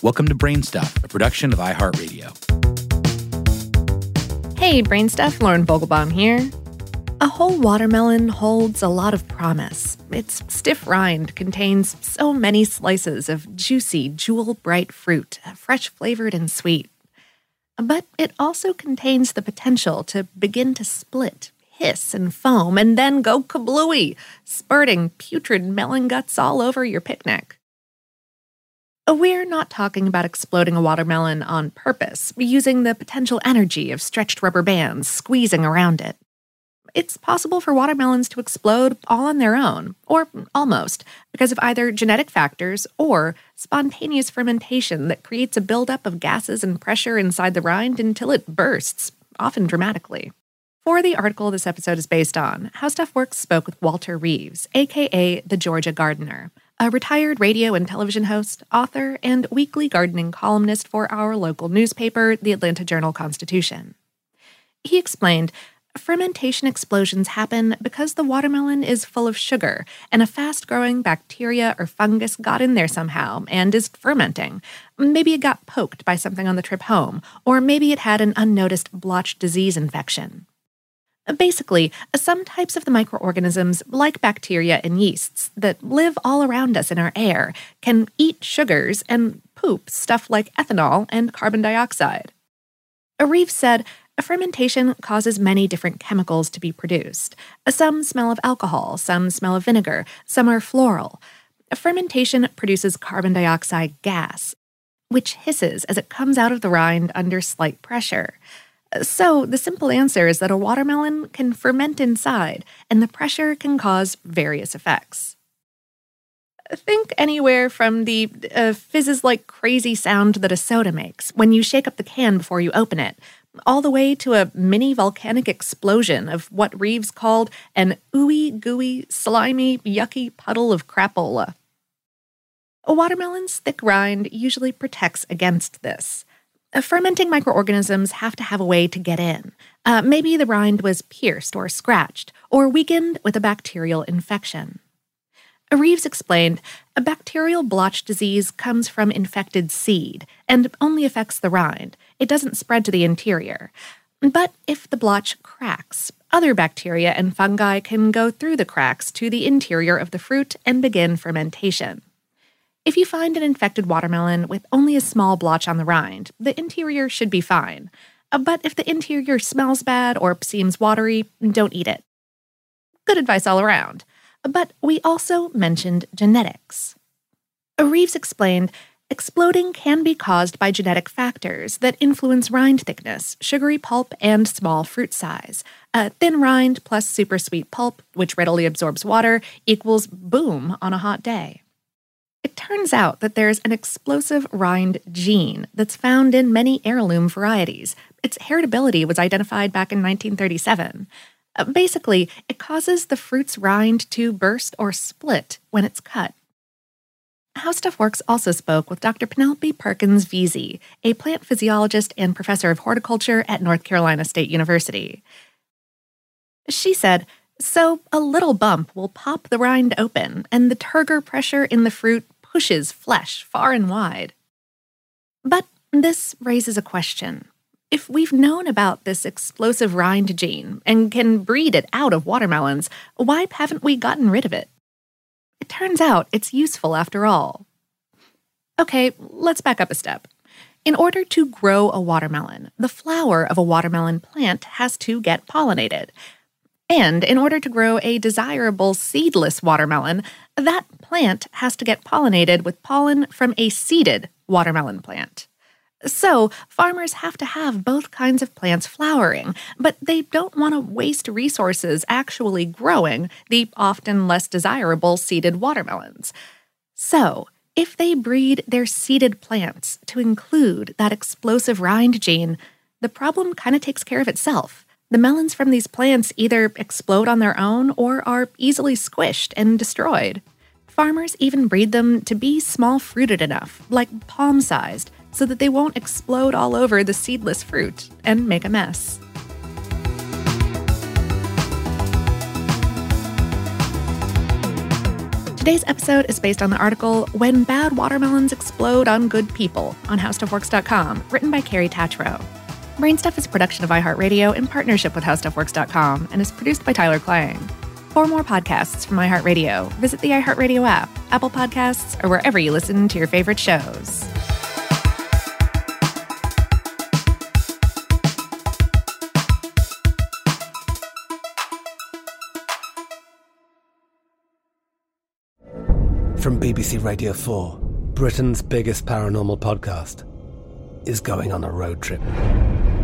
Welcome to Brainstuff, a production of iHeartRadio. Hey, Brainstuff, Lauren Vogelbaum here. A whole watermelon holds a lot of promise. Its stiff rind contains so many slices of juicy, jewel bright fruit, fresh flavored and sweet. But it also contains the potential to begin to split, hiss, and foam, and then go kablooey, spurting putrid melon guts all over your picnic. Uh, we're not talking about exploding a watermelon on purpose, using the potential energy of stretched rubber bands squeezing around it. It's possible for watermelons to explode all on their own, or almost, because of either genetic factors or spontaneous fermentation that creates a buildup of gases and pressure inside the rind until it bursts, often dramatically. For the article this episode is based on, How Stuff Works spoke with Walter Reeves, aka the Georgia Gardener, a retired radio and television host, author, and weekly gardening columnist for our local newspaper, the Atlanta Journal Constitution. He explained fermentation explosions happen because the watermelon is full of sugar and a fast growing bacteria or fungus got in there somehow and is fermenting. Maybe it got poked by something on the trip home, or maybe it had an unnoticed blotch disease infection. Uh, basically, uh, some types of the microorganisms, like bacteria and yeasts, that live all around us in our air, can eat sugars and poop stuff like ethanol and carbon dioxide. Reeves said, Fermentation causes many different chemicals to be produced. Uh, some smell of alcohol, some smell of vinegar, some are floral. Fermentation produces carbon dioxide gas, which hisses as it comes out of the rind under slight pressure. So, the simple answer is that a watermelon can ferment inside, and the pressure can cause various effects. Think anywhere from the uh, fizzes like crazy sound that a soda makes when you shake up the can before you open it, all the way to a mini volcanic explosion of what Reeves called an ooey gooey, slimy, yucky puddle of crapola. A watermelon's thick rind usually protects against this. Uh, fermenting microorganisms have to have a way to get in. Uh, maybe the rind was pierced or scratched, or weakened with a bacterial infection. Reeves explained a bacterial blotch disease comes from infected seed and only affects the rind. It doesn't spread to the interior. But if the blotch cracks, other bacteria and fungi can go through the cracks to the interior of the fruit and begin fermentation. If you find an infected watermelon with only a small blotch on the rind, the interior should be fine. Uh, but if the interior smells bad or seems watery, don't eat it. Good advice all around. But we also mentioned genetics. Reeves explained exploding can be caused by genetic factors that influence rind thickness, sugary pulp, and small fruit size. A thin rind plus super sweet pulp, which readily absorbs water, equals boom on a hot day. Turns out that there's an explosive rind gene that's found in many heirloom varieties. Its heritability was identified back in 1937. Uh, basically, it causes the fruit's rind to burst or split when it's cut. How Stuff Works also spoke with Dr. Penelope Perkins Veazie, a plant physiologist and professor of horticulture at North Carolina State University. She said, So a little bump will pop the rind open, and the turgor pressure in the fruit pushes flesh far and wide. But this raises a question. If we've known about this explosive rind gene and can breed it out of watermelons, why haven't we gotten rid of it? It turns out it's useful after all. Okay, let's back up a step. In order to grow a watermelon, the flower of a watermelon plant has to get pollinated. And in order to grow a desirable seedless watermelon, that plant has to get pollinated with pollen from a seeded watermelon plant. So, farmers have to have both kinds of plants flowering, but they don't want to waste resources actually growing the often less desirable seeded watermelons. So, if they breed their seeded plants to include that explosive rind gene, the problem kind of takes care of itself. The melons from these plants either explode on their own or are easily squished and destroyed. Farmers even breed them to be small fruited enough, like palm sized, so that they won't explode all over the seedless fruit and make a mess. Today's episode is based on the article When Bad Watermelons Explode on Good People on HowStuffWorks.com, written by Carrie Tatro. Brainstuff is a production of iHeartRadio in partnership with HowStuffWorks.com and is produced by Tyler Klang. For more podcasts from iHeartRadio, visit the iHeartRadio app, Apple Podcasts, or wherever you listen to your favorite shows. From BBC Radio 4, Britain's biggest paranormal podcast is going on a road trip.